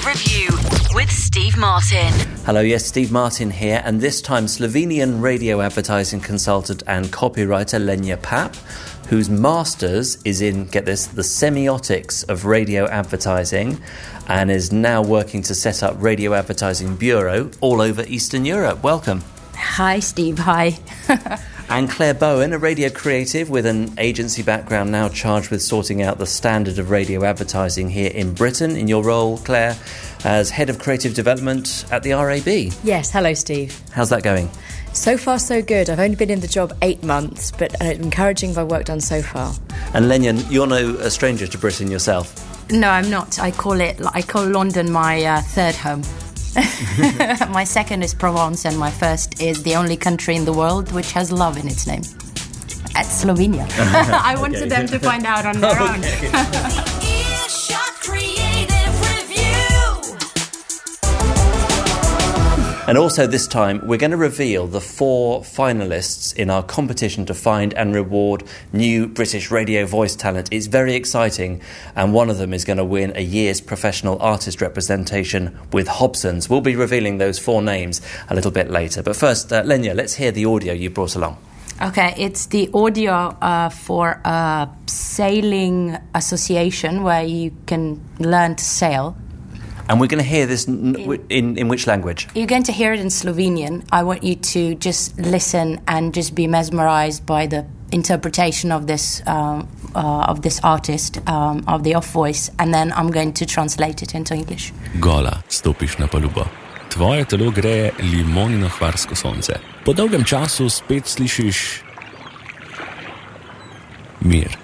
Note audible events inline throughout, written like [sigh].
Creative Review with Steve Martin. Hello, yes, Steve Martin here, and this time Slovenian radio advertising consultant and copywriter Lenja Papp, whose master's is in, get this, the semiotics of radio advertising, and is now working to set up Radio Advertising Bureau all over Eastern Europe. Welcome. Hi, Steve. Hi. [laughs] And Clare Bowen, a radio creative with an agency background, now charged with sorting out the standard of radio advertising here in Britain. In your role, Clare, as head of creative development at the RAB. Yes, hello, Steve. How's that going? So far, so good. I've only been in the job eight months, but uh, encouraging by work done so far. And Lenyon, you're no a stranger to Britain yourself. No, I'm not. I call it. I call London my uh, third home. [laughs] my second is Provence, and my first is the only country in the world which has love in its name. At Slovenia. [laughs] I wanted Okay. them to find out on their [laughs] own. And also this time, we're going to reveal the four finalists in our competition to find and reward new British radio voice talent. It's very exciting, and one of them is going to win a year's professional artist representation with Hobson's. We'll be revealing those four names a little bit later. But first, uh, Lenja, let's hear the audio you brought along. Okay, it's the audio uh, for a sailing association where you can learn to sail. And we're going to hear this n- n- in, in which language? You're going to hear it in Slovenian. I want you to just listen and just be mesmerized by the interpretation of this um, uh, of this artist um, of the off voice, and then I'm going to translate it into English. Gola stopiš na palubo. Tvoje telo greje limonino hvarsko sonce. Po dolgem času spet slišiš mir.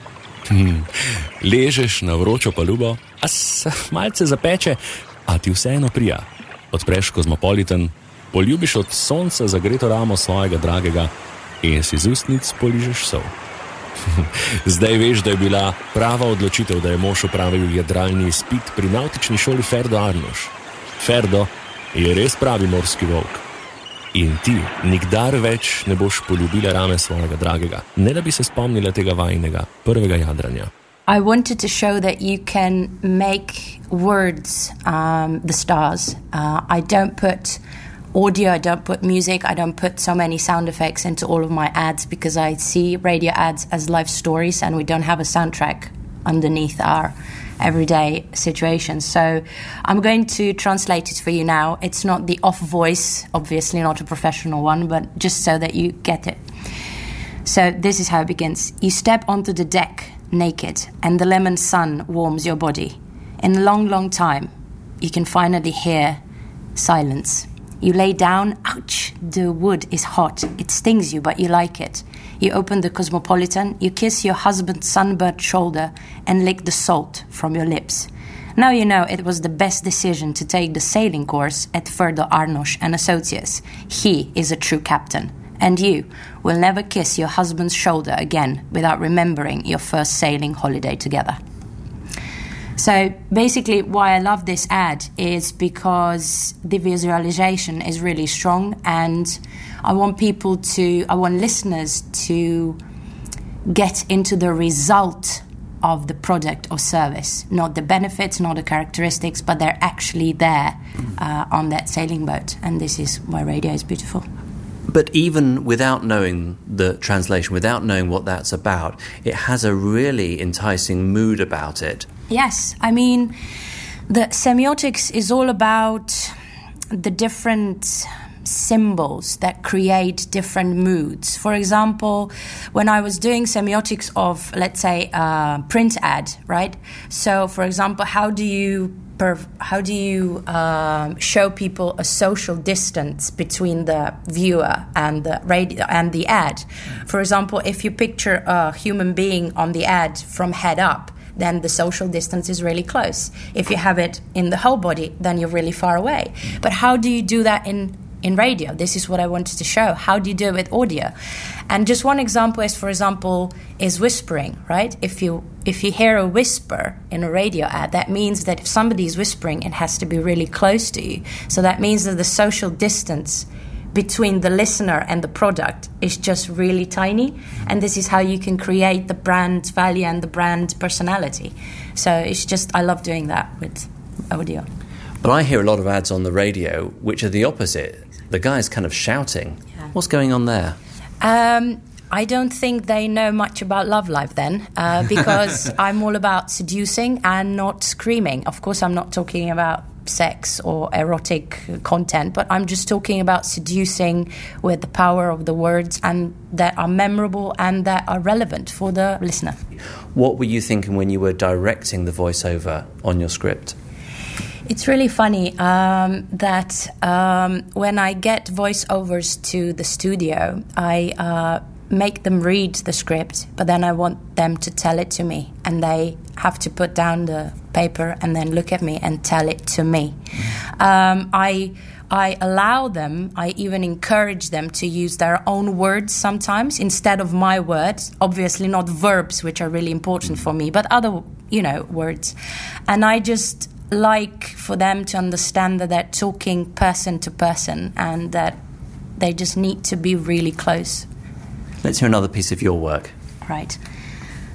Hm. Ležeš na vročo palubo, a se malce zapeče, a ti vseeno prija. Odpreš kozmopolitan, poljubiš od sonca zagreto ramo svojega dragega in si z ustnic poližeš sol. [laughs] Zdaj veš, da je bila prava odločitev, da je mož opravil jadralni izpit pri nautični šoli Ferdo Arnoš. Ferdo je res pravi morski volk. In ti nikdar več ne boš poljubila rame svojega dragega, ne da bi se spomnila tega vajnega prvega jadranja. I wanted to show that you can make words um, the stars. Uh, I don't put audio, I don't put music, I don't put so many sound effects into all of my ads because I see radio ads as life stories and we don't have a soundtrack underneath our everyday situations. So I'm going to translate it for you now. It's not the off voice, obviously, not a professional one, but just so that you get it. So this is how it begins. You step onto the deck naked, and the lemon sun warms your body. In a long, long time, you can finally hear silence. You lay down, ouch, the wood is hot. It stings you, but you like it. You open the cosmopolitan, you kiss your husband's sunburnt shoulder, and lick the salt from your lips. Now you know it was the best decision to take the sailing course at Ferdo Arnoš and Associates. He is a true captain. And you will never kiss your husband's shoulder again without remembering your first sailing holiday together. So basically, why I love this ad is because the visualization is really strong, and I want people to, I want listeners to get into the result of the product or service, not the benefits, not the characteristics, but they're actually there uh, on that sailing boat. And this is why radio is beautiful. But even without knowing the translation, without knowing what that's about, it has a really enticing mood about it. Yes, I mean, the semiotics is all about the different symbols that create different moods. For example, when I was doing semiotics of, let's say, a print ad, right? So, for example, how do you how do you um, show people a social distance between the viewer and the radio and the ad? For example, if you picture a human being on the ad from head up, then the social distance is really close. If you have it in the whole body, then you're really far away. But how do you do that in in radio? This is what I wanted to show. How do you do it with audio? And just one example is, for example, is whispering. Right? If you if you hear a whisper in a radio ad, that means that if somebody is whispering, it has to be really close to you. So that means that the social distance between the listener and the product is just really tiny and this is how you can create the brand value and the brand personality so it's just i love doing that with audio But I hear a lot of ads on the radio which are the opposite. The guy's kind of shouting. What's going on there? Um, I don't think they know much about love life then, uh, [laughs] because I'm all about seducing and not screaming. Of course, I'm not talking about sex or erotic content, but I'm just talking about seducing with the power of the words and that are memorable and that are relevant for the listener. What were you thinking when you were directing the voiceover on your script? It's really funny um, that um, when I get voiceovers to the studio, I uh, make them read the script, but then I want them to tell it to me, and they have to put down the paper and then look at me and tell it to me. Um, I I allow them, I even encourage them to use their own words sometimes instead of my words. Obviously, not verbs, which are really important for me, but other, you know, words. And I just like for them to understand that they're talking person to person and that they just need to be really close. Let's hear another piece of your work. Right.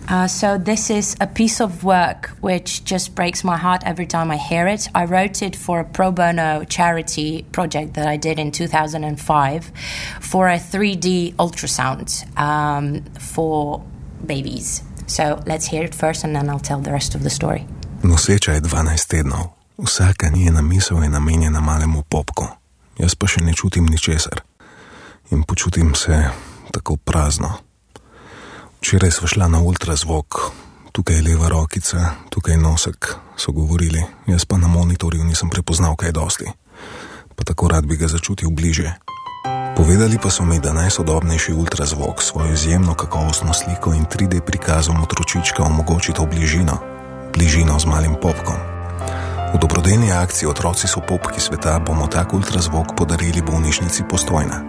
Uh, so this is a piece of work which just breaks my heart every time I hear it. I wrote it for a pro bono charity project that I did in 2005 for a 3D ultrasound um, for babies. So let's hear it first, and then I'll tell the rest of the story. Noseča je 12 tednov, vsaka njena misel je namenjena malemu popku, jaz pa še ne čutim ničesar. In počutim se tako prazno. Včeraj sva šla na ultrazvok, tukaj je leva rokica, tukaj je nosek, so govorili, jaz pa na monitorju nisem prepoznal kaj dosti, pa tako rad bi ga začutil bliže. Povedali pa so mi, da najsodobnejši ultrazvok svojo izjemno kakovostno sliko in 3D prikazom otročička omogoči to bližino, bližino z malim popkom. V dobrodelni akciji Otroci so popki sveta bomo tak ultrazvok podarili bolnišnici postojna.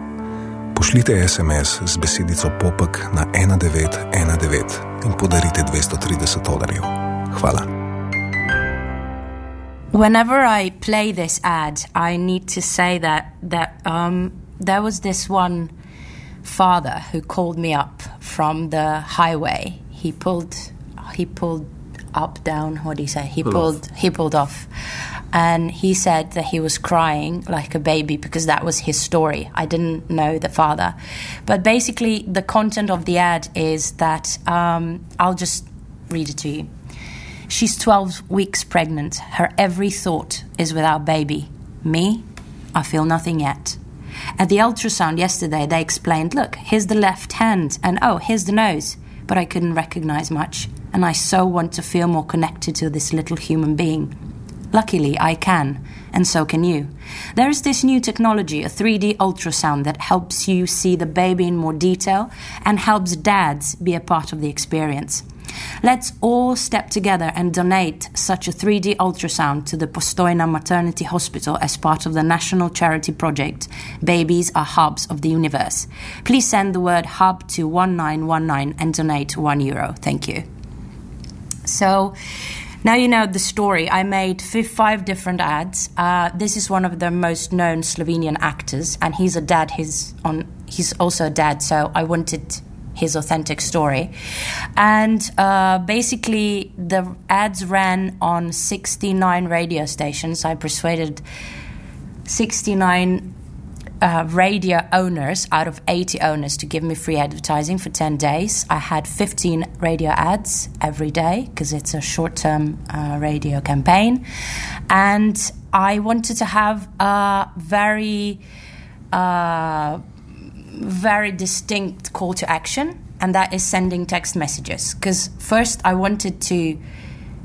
Pošljite SMS z besedico popek na 1919 in podarite 230 dolarjev. Hvala. Whenever I play this ad, I need to say that that um, there was this one father who called me up from the highway. He pulled, he pulled up, down. What do you say? He Pull pulled, he pulled off, and he said that he was crying like a baby because that was his story. I didn't know the father, but basically the content of the ad is that um, I'll just read it to you. She's 12 weeks pregnant. Her every thought is with our baby. Me, I feel nothing yet. At the ultrasound yesterday, they explained look, here's the left hand, and oh, here's the nose. But I couldn't recognize much, and I so want to feel more connected to this little human being. Luckily, I can, and so can you. There is this new technology, a 3D ultrasound, that helps you see the baby in more detail and helps dads be a part of the experience. Let's all step together and donate such a 3D ultrasound to the Postojna Maternity Hospital as part of the national charity project Babies are Hubs of the Universe. Please send the word hub to 1919 and donate 1 euro. Thank you. So now you know the story. I made five different ads. Uh, this is one of the most known Slovenian actors, and he's a dad. He's on. He's also a dad, so I wanted his authentic story. And uh, basically, the ads ran on 69 radio stations. I persuaded 69 uh, radio owners out of 80 owners to give me free advertising for 10 days. I had 15 radio ads every day because it's a short term uh, radio campaign. And I wanted to have a very, uh, very distinct call to action, and that is sending text messages. Because first, I wanted to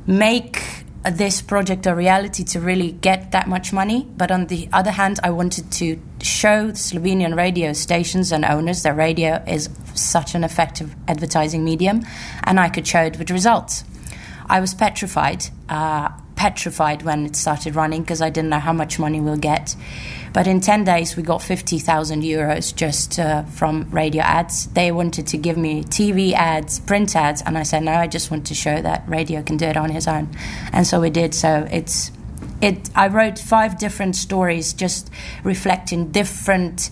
make this project a reality to really get that much money. But on the other hand, I wanted to show Slovenian radio stations and owners that radio is such an effective advertising medium, and I could show it with results. I was petrified, uh, petrified when it started running because I didn't know how much money we'll get. But in 10 days, we got 50,000 euros just uh, from radio ads. They wanted to give me TV ads, print ads, and I said, no, I just want to show that radio can do it on his own. And so we did. So it's. It, I wrote five different stories just reflecting different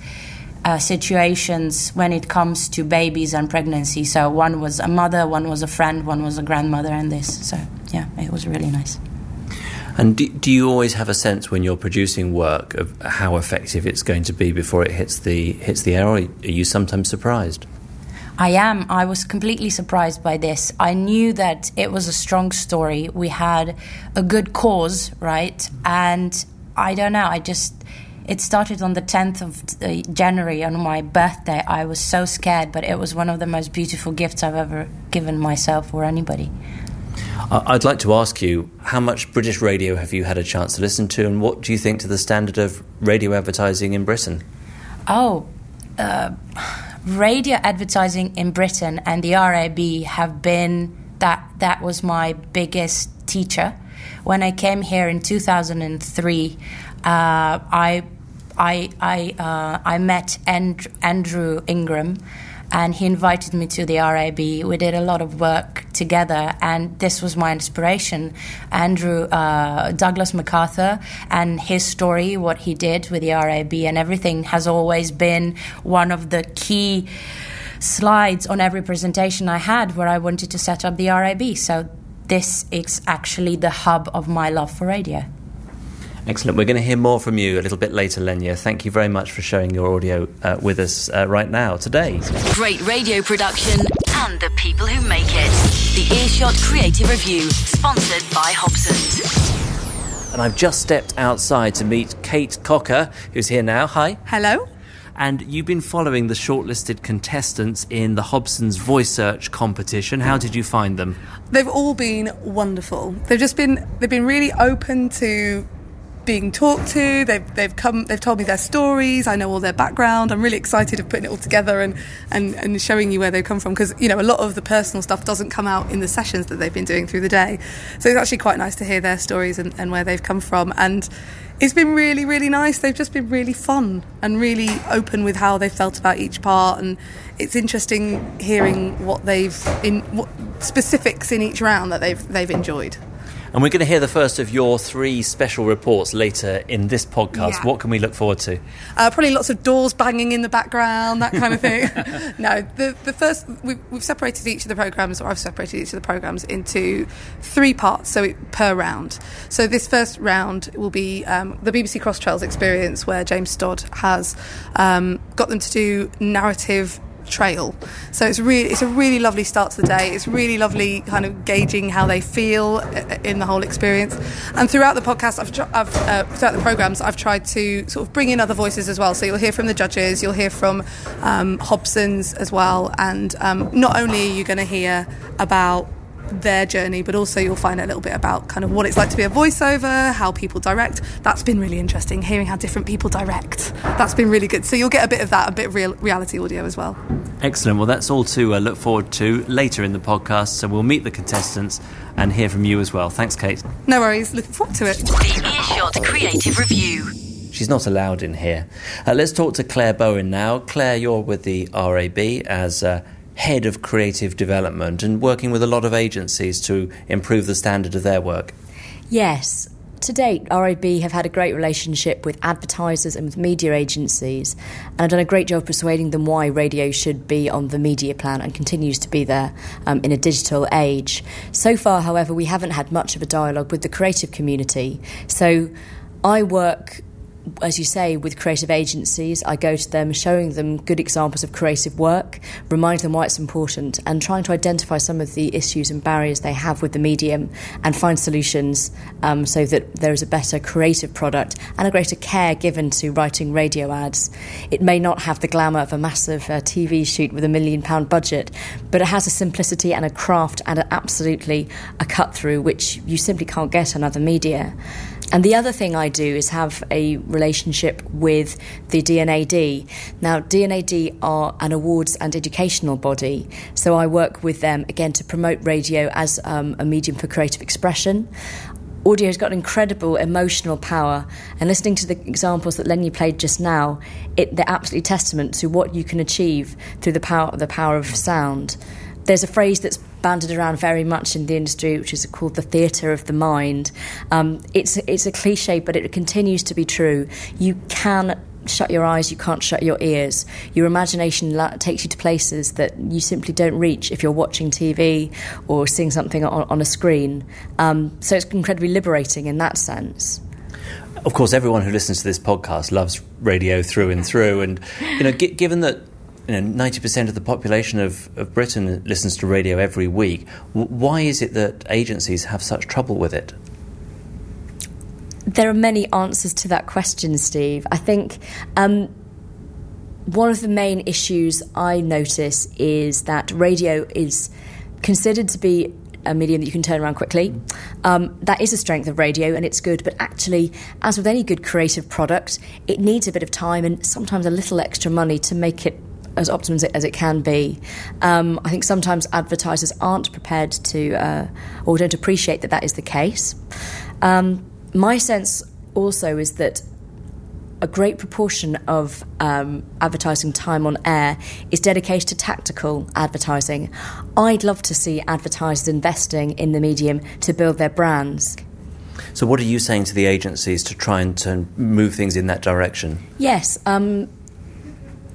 uh, situations when it comes to babies and pregnancy. So one was a mother, one was a friend, one was a grandmother, and this. So yeah, it was really nice. And do, do you always have a sense when you're producing work of how effective it's going to be before it hits the hits the air, or are you sometimes surprised? I am. I was completely surprised by this. I knew that it was a strong story. We had a good cause, right? And I don't know. I just. It started on the 10th of uh, January on my birthday. I was so scared, but it was one of the most beautiful gifts I've ever given myself or anybody. I'd like to ask you how much British radio have you had a chance to listen to, and what do you think to the standard of radio advertising in Britain? Oh, uh, radio advertising in Britain and the RAB have been that that was my biggest teacher. When I came here in 2003, uh, I I I uh, I met and- Andrew Ingram, and he invited me to the RAB. We did a lot of work together, and this was my inspiration. Andrew uh, Douglas MacArthur and his story, what he did with the RAB, and everything has always been one of the key slides on every presentation I had where I wanted to set up the RAB. So this is actually the hub of my love for radio. Excellent. We're going to hear more from you a little bit later, Lenja. Thank you very much for sharing your audio uh, with us uh, right now today. Great radio production and the people who make it. The Earshot Creative Review, sponsored by Hobson's. And I've just stepped outside to meet Kate Cocker, who's here now. Hi. Hello. And you've been following the shortlisted contestants in the Hobson's Voice Search competition. How did you find them? They've all been wonderful. They've just been they've been really open to being talked to. They've they've come they've told me their stories. I know all their background. I'm really excited of putting it all together and and, and showing you where they've come from because you know a lot of the personal stuff doesn't come out in the sessions that they've been doing through the day. So it's actually quite nice to hear their stories and, and where they've come from and. It's been really, really nice. They've just been really fun and really open with how they felt about each part, and it's interesting hearing what they've in what specifics in each round that they've they've enjoyed. And we're going to hear the first of your three special reports later in this podcast. Yeah. What can we look forward to? Uh, probably lots of doors banging in the background, that kind of thing. [laughs] [laughs] no, the, the first, we've, we've separated each of the programmes, or I've separated each of the programmes into three parts, so it, per round. So this first round will be um, the BBC Cross Trails experience, where James Stodd has um, got them to do narrative trail. So it's really it's a really lovely start to the day. It's really lovely kind of gauging how they feel uh, in the whole experience. And throughout the podcast, I've, I've uh, throughout the programs, I've tried to sort of bring in other voices as well. So you'll hear from the judges, you'll hear from um, Hobson's as well, and um, not only are you going to hear about their journey, but also you'll find a little bit about kind of what it's like to be a voiceover, how people direct. That's been really interesting, hearing how different people direct. That's been really good. So you'll get a bit of that, a bit of real reality audio as well. Excellent. Well, that's all to uh, look forward to later in the podcast. So we'll meet the contestants and hear from you as well. Thanks, Kate. No worries, looking forward to it. The Earshot Creative Review. She's not allowed in here. Uh, let's talk to Clare Bowen now. Clare, you're with the RAB as uh, head of creative development and working with a lot of agencies to improve the standard of their work. Yes. To date, RAB have had a great relationship with advertisers and with media agencies, and have done a great job persuading them why radio should be on the media plan and continues to be there um, in a digital age. So far, however, we haven't had much of a dialogue with the creative community. So I work as you say, with creative agencies, I go to them showing them good examples of creative work, remind them why it's important, and trying to identify some of the issues and barriers they have with the medium and find solutions um, so that there is a better creative product and a greater care given to writing radio ads. It may not have the glamour of a massive uh, TV shoot with a million pound budget, but it has a simplicity and a craft and a, absolutely a cut through which you simply can't get on other media. And the other thing I do is have a relationship with the D&AD. Now, D&AD are an awards and educational body, so I work with them again to promote radio as um, a medium for creative expression. Audio has got incredible emotional power, and listening to the examples that Lenny played just now, it, they're absolutely testament to what you can achieve through the power, the power of sound. There's a phrase that's banded around very much in the industry, which is called the theatre of the mind. Um, it's it's a cliche, but it continues to be true. You can shut your eyes, you can't shut your ears. Your imagination la- takes you to places that you simply don't reach if you're watching TV or seeing something on, on a screen. Um, so it's incredibly liberating in that sense. Of course, everyone who listens to this podcast loves radio through and through, and you know, g- given that you know ninety percent of the population of, of Britain listens to radio every week, why is it that agencies have such trouble with it? There are many answers to that question, Steve. I think um, one of the main issues I notice is that radio is considered to be a medium that you can turn around quickly. Um, that is a strength of radio and it's good, but actually, as with any good creative product, it needs a bit of time and sometimes a little extra money to make it as optimum as it, as it can be. Um, I think sometimes advertisers aren't prepared to uh, or don't appreciate that that is the case. Um, my sense also is that a great proportion of um, advertising time on air is dedicated to tactical advertising. I'd love to see advertisers investing in the medium to build their brands. So, what are you saying to the agencies to try and to move things in that direction? Yes, um,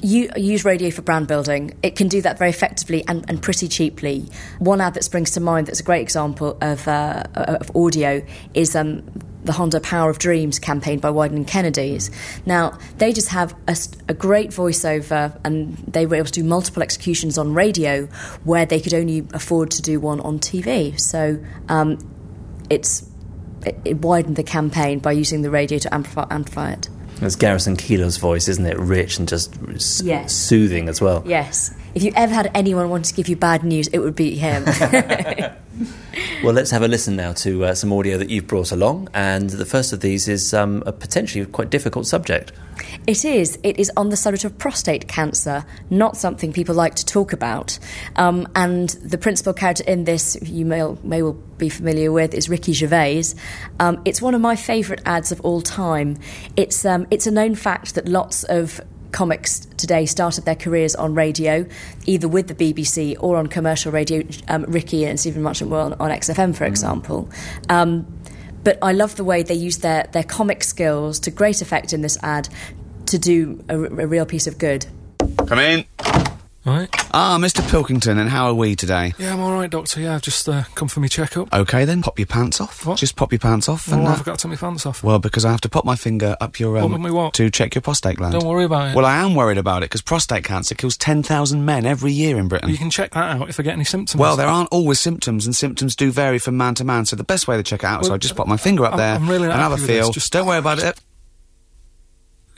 you use radio for brand building. It can do that very effectively and, and pretty cheaply. One ad that springs to mind that's a great example of, uh, of audio is um, the Honda Power of Dreams campaign by Wieden and Kennedy's. Now, they just have a, a, great voiceover and they were able to do multiple executions on radio where they could only afford to do one on TV. So um, it's, it, it widened the campaign by using the radio to amplify, amplify it. It's Garrison Keillor's voice, isn't it? Rich and just yes. soothing as well. Yes. If you ever had anyone want to give you bad news, it would be him. [laughs] [laughs] well, let's have a listen now to uh, some audio that you've brought along. And the first of these is um, a potentially quite difficult subject. It is. It is on the subject of prostate cancer, not something people like to talk about. Um, and the principal character in this, you may, may well be familiar with, is Ricky Gervais. Um, it's one of my favourite ads of all time. It's, um, it's a known fact that lots of comics today started their careers on radio, either with the BBC or on commercial radio. Um, Ricky and Stephen Merchant were on, on XFM, for example. Um, but I love the way they use their, their comic skills to great effect in this ad to do a, a real piece of good. Come in. Right. Ah, Mr. Pilkington, and how are we today? Yeah, I'm all right, Doctor. Yeah, I've just uh, come for my checkup. Okay, then pop your pants off. What? Just pop your pants off. Well, and, uh, I've got to take my pants off. Well, because I have to pop my finger up your um, What, what? to check your prostate gland. Don't worry about it. Well, I am worried about it because prostate cancer kills ten thousand men every year in Britain. you can check that out if I get any symptoms. Well, there aren't always symptoms, and symptoms do vary from man to man. So the best way to check it out is I just pop my finger up I'm- there I'm really and have a happy with this. feel. Just- don't worry about it.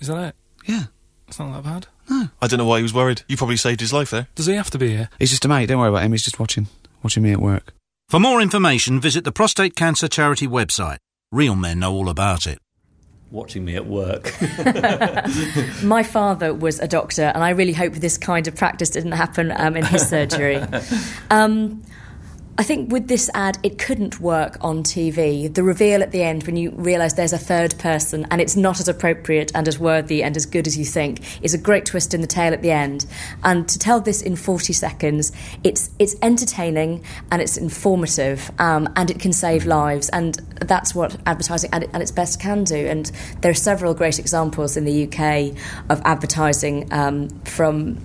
Is that it? Yeah. It's not that bad. I don't know why he was worried. You probably saved his life there. Does he have to be here? He's just a mate. Don't worry about him. He's just watching, watching me at work. For more information, visit the Prostate Cancer Charity website. Real men know all about it. Watching me at work. [laughs] [laughs] My father was a doctor, and I really hope this kind of practice didn't happen um, in his surgery. [laughs] Um, I think with this ad, it couldn't work on TV. The reveal at the end, when you realise there's a third person and it's not as appropriate and as worthy and as good as you think, is a great twist in the tale at the end. And to tell this in 40 seconds, it's it's entertaining and it's informative um, and it can save lives. And that's what advertising at, its best can do. And there are several great examples in the UK of advertising um, from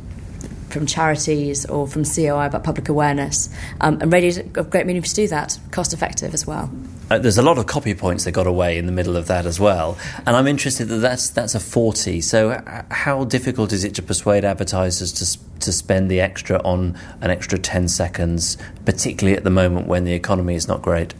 from charities or from COI about public awareness. Um, and is a great medium to do that, cost effective as well. Uh, there's a lot of copy points that got away in the middle of that as well, and I'm interested that that's that's a forty. So, uh, how difficult is it to persuade advertisers to to spend the extra on an extra ten seconds, particularly at the moment when the economy is not great?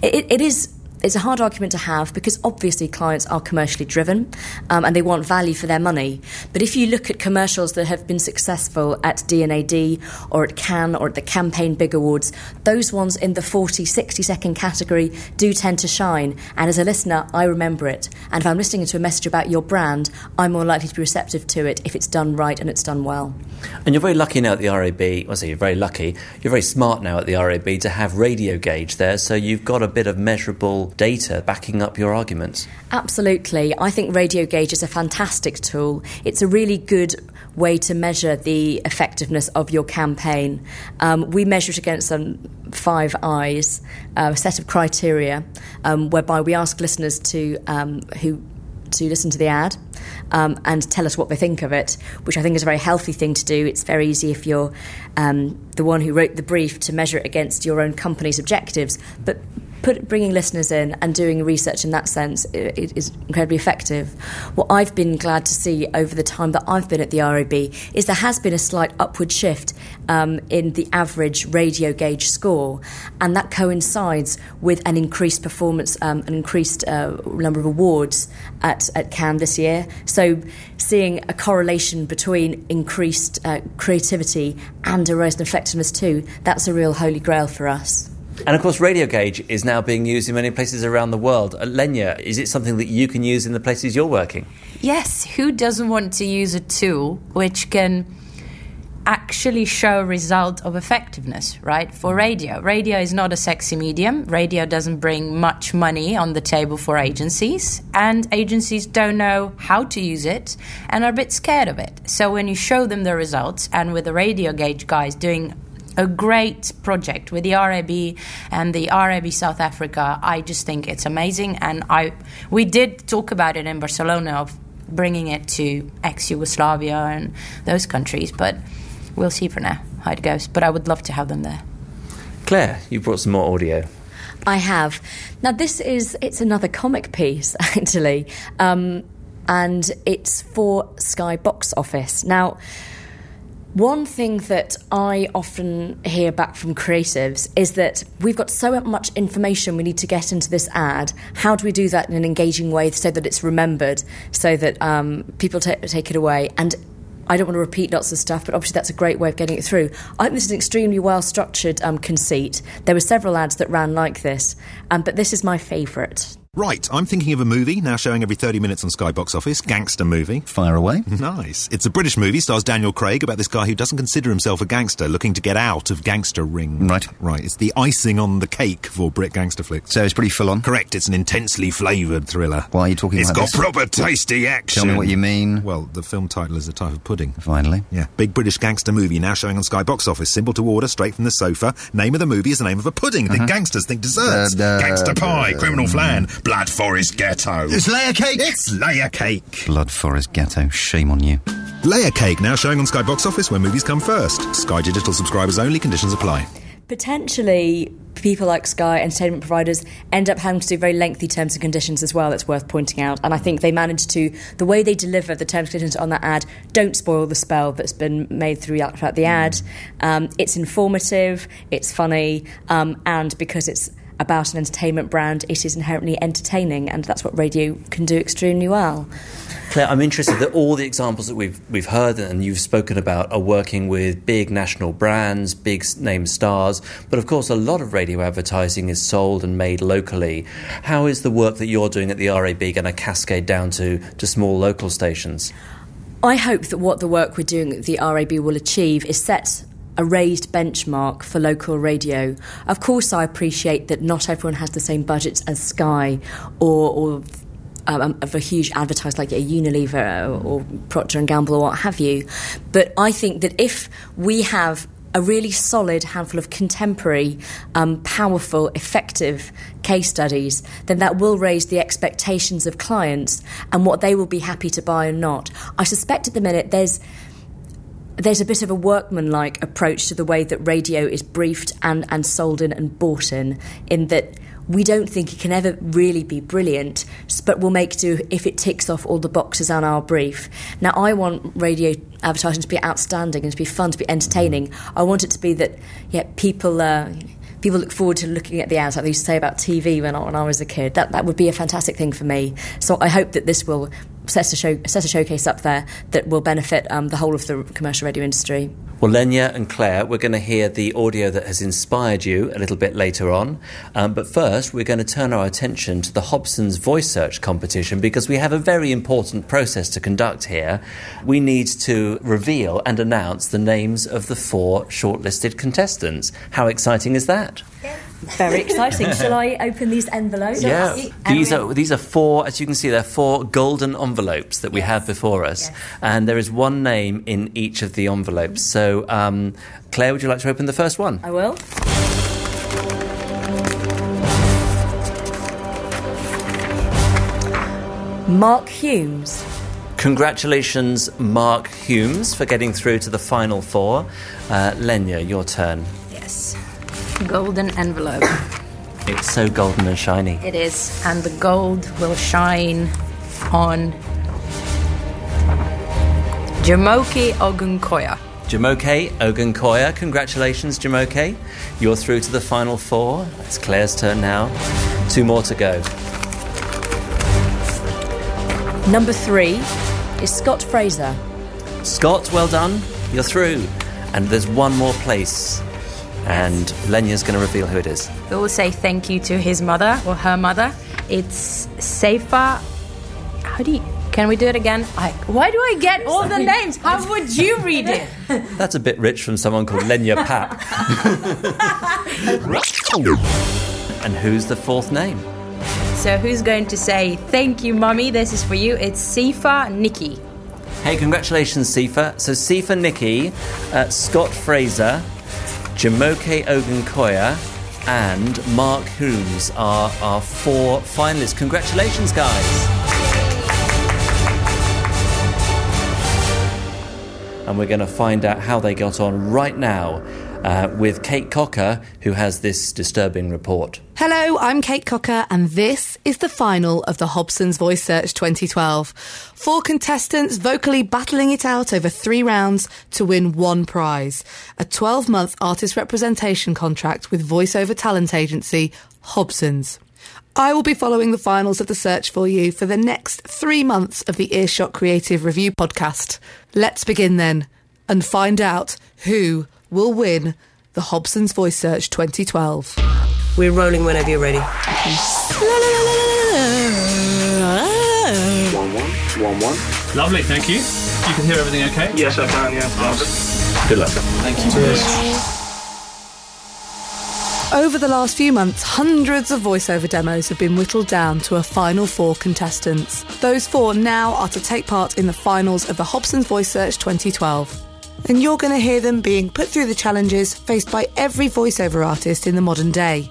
It, it is. It's a hard argument to have because obviously clients are commercially driven um, and they want value for their money. But if you look at commercials that have been successful at D&AD or at Cannes or at the Campaign Big Awards, those ones in the 40, 60 second category do tend to shine. And as a listener, I remember it. And if I'm listening to a message about your brand, I'm more likely to be receptive to it if it's done right and it's done well. And you're very lucky now at the RAB. Well, say you're very lucky. You're very smart now at the RAB to have radio gauge there, so you've got a bit of measurable data backing up your arguments. Absolutely. I think Radio Gauge is a fantastic tool. It's a really good way to measure the effectiveness of your campaign. Um, we measure it against um, five eyes, uh, a set of criteria, um, whereby we ask listeners to um, who to listen to the ad um, and tell us what they think of it, which I think is a very healthy thing to do. It's very easy if you're um, the one who wrote the brief to measure it against your own company's objectives, but put, bringing listeners in and doing research in that sense it is incredibly effective. What I've been glad to see over the time that I've been at the RAB is there has been a slight upward shift um, in the average radio gauge score, and that coincides with an increased performance, um, an increased uh, number of awards at, at Cannes this year. So, seeing a correlation between increased uh, creativity and a rise in effectiveness too, that's a real holy grail for us. And of course, radio gauge is now being used in many places around the world. Uh, Lenja, is it something that you can use in the places you're working? Yes, who doesn't want to use a tool which can actually show a result of effectiveness, right? For radio. Radio is not a sexy medium. Radio doesn't bring much money on the table for agencies, and agencies don't know how to use it and are a bit scared of it. So when you show them the results, and with the radio gauge guys doing a great project with the RAB and the RAB South Africa. I just think it's amazing, and I we did talk about it in Barcelona of bringing it to ex Yugoslavia and those countries, but we'll see for now how it goes. But I would love to have them there. Clare, you brought some more audio. I have. Now this is it's another comic piece [laughs] actually, um, and it's for Sky Box Office now. One thing that I often hear back from creatives is that we've got so much information we need to get into this ad. How do we do that in an engaging way so that it's remembered, so that um, people t- take it away? And I don't want to repeat lots of stuff, but obviously that's a great way of getting it through. I think this is an extremely well structured um, conceit. There were several ads that ran like this, um, but this is my favourite. Right, I'm thinking of a movie now showing every 30 minutes on Sky Box Office. Gangster movie. Fire away. Nice. It's a British movie, stars Daniel Craig about this guy who doesn't consider himself a gangster, looking to get out of gangster ring. Right. Right. It's the icing on the cake for Brit gangster flicks. So it's pretty full on. Correct. It's an intensely flavoured thriller. Why are you talking It's about got this? proper tasty action. Tell me what you mean. Well, the film title is a type of pudding. Finally. Yeah. Big British gangster movie now showing on Sky Box Office. Simple to order, straight from the sofa. Name of the movie is the name of a pudding. Think gangsters, think desserts. Uh, uh, gangster pie, criminal flan, Blood Forest Ghetto. It's layer cake. It's layer cake. Blood Forest Ghetto. Shame on you. Layer Cake now showing on Sky Box Office where movies come first. Sky Digital subscribers only, conditions apply. Potentially, people like Sky entertainment providers end up having to do very lengthy terms and conditions as well. That's worth pointing out. And I think they manage to the way they deliver the terms and conditions on that ad don't spoil the spell that's been made throughout throughout the ad. Um, it's informative, it's funny, um, and because it's about an entertainment brand, it is inherently entertaining, and that's what radio can do extremely well. Clare, I'm interested that all the examples that we've we've heard and you've spoken about are working with big national brands, big name stars, but of course a lot of radio advertising is sold and made locally. How is the work that you're doing at the RAB going to cascade down to, to small local stations? I hope that what the work we're doing at the RAB will achieve is set a raised benchmark for local radio. Of course, I appreciate that not everyone has the same budgets as Sky or, or um, of a huge advertiser like a Unilever or Procter and Gamble or what have you. But I think that if we have a really solid handful of contemporary, um, powerful, effective case studies, then that will raise the expectations of clients and what they will be happy to buy and not. I suspect at the minute there's there's a bit of a workmanlike approach to the way that radio is briefed and, and sold in and bought in, in that we don't think it can ever really be brilliant, but we'll make do if it ticks off all the boxes on our brief. Now, I want radio advertising to be outstanding and to be fun, to be entertaining. I want it to be that, yeah, people. Uh, People look forward to looking at the ads, like they used to say about TV when I, when I was a kid. That that would be a fantastic thing for me. So I hope that this will set a show set a showcase up there that will benefit um, the whole of the commercial radio industry. Well, Lenja and Clare, we're going to hear the audio that has inspired you a little bit later on. Um, but first, we're going to turn our attention to the Hobson's Voice Search competition because we have a very important process to conduct here. We need to reveal and announce the names of the four shortlisted contestants. How exciting is that? Very exciting. Shall I open these envelopes? Yeah, these are these are four. As you can see, they're four golden envelopes that we have before us, and there is one name in each of the envelopes. So, um, Clare, would you like to open the first one? I will. Mark Humes. Congratulations, Mark Humes, for getting through to the final four. Uh, Lenja, your turn. Yes. Golden envelope. It's so golden and shiny. It is. And the gold will shine on Jumoke Ogunkoya. Jumoke Ogunkoya, congratulations, Jumoke. You're through to the final four. It's Clare's turn now. Two more to go. Number three is Scott Fraser. Scott, well done. You're through. And there's one more place. And Lenja's going to reveal who it is. We will say thank you to his mother or her mother. It's Seifa. How do you. Can we do it again? I, why do I get all the names? How would you read it? [laughs] That's a bit rich from someone called Lenja Papp. [laughs] and who's the fourth name? So who's going to say thank you, mummy? This is for you. It's Sefa Nikki. Hey, congratulations, Sefa. So, Sefa Nikki, uh, Scott Fraser, Jumoke Ogunkoya, and Mark Holmes are our four finalists. Congratulations, guys. And we're going to find out how they got on right now uh, with Kate Cocker, who has this disturbing report. Hello, I'm Kate Cocker, and this is the final of the Hobson's Voice Search 2012. Four contestants vocally battling it out over three rounds to win one prize a 12 month artist representation contract with voiceover talent agency Hobson's. I will be following the finals of the search for you for the next three months of the Earshot Creative Review podcast. Let's begin then and find out who will win the Hobson's Voice Search 2012. We're rolling whenever you're ready. One one. One one. Lovely, thank you. You can hear everything okay? Yes, I can, yeah. Good luck. Thank you. Over the last few months, hundreds of voiceover demos have been whittled down to a final four contestants. Those four now are to take part in the finals of the Hobson's Voice Search 2012. And you're going to hear them being put through the challenges faced by every voiceover artist in the modern day.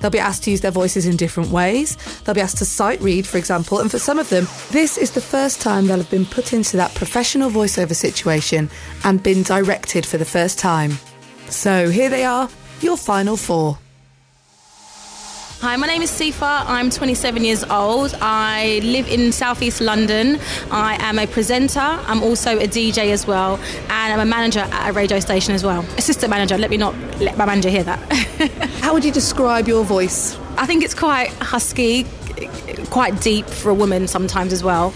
They'll be asked to use their voices in different ways. They'll be asked to sight read, for example, and for some of them, this is the first time they'll have been put into that professional voiceover situation and been directed for the first time. So here they are, your final four. Hi, my name is Sefa. I'm 27 years old. I live in southeast London. I am a presenter. I'm also a DJ as well, and I'm a manager at a radio station as well. Assistant manager. Let me not let my manager hear that. [laughs] How would you describe your voice? I think it's quite husky, quite deep for a woman sometimes as well.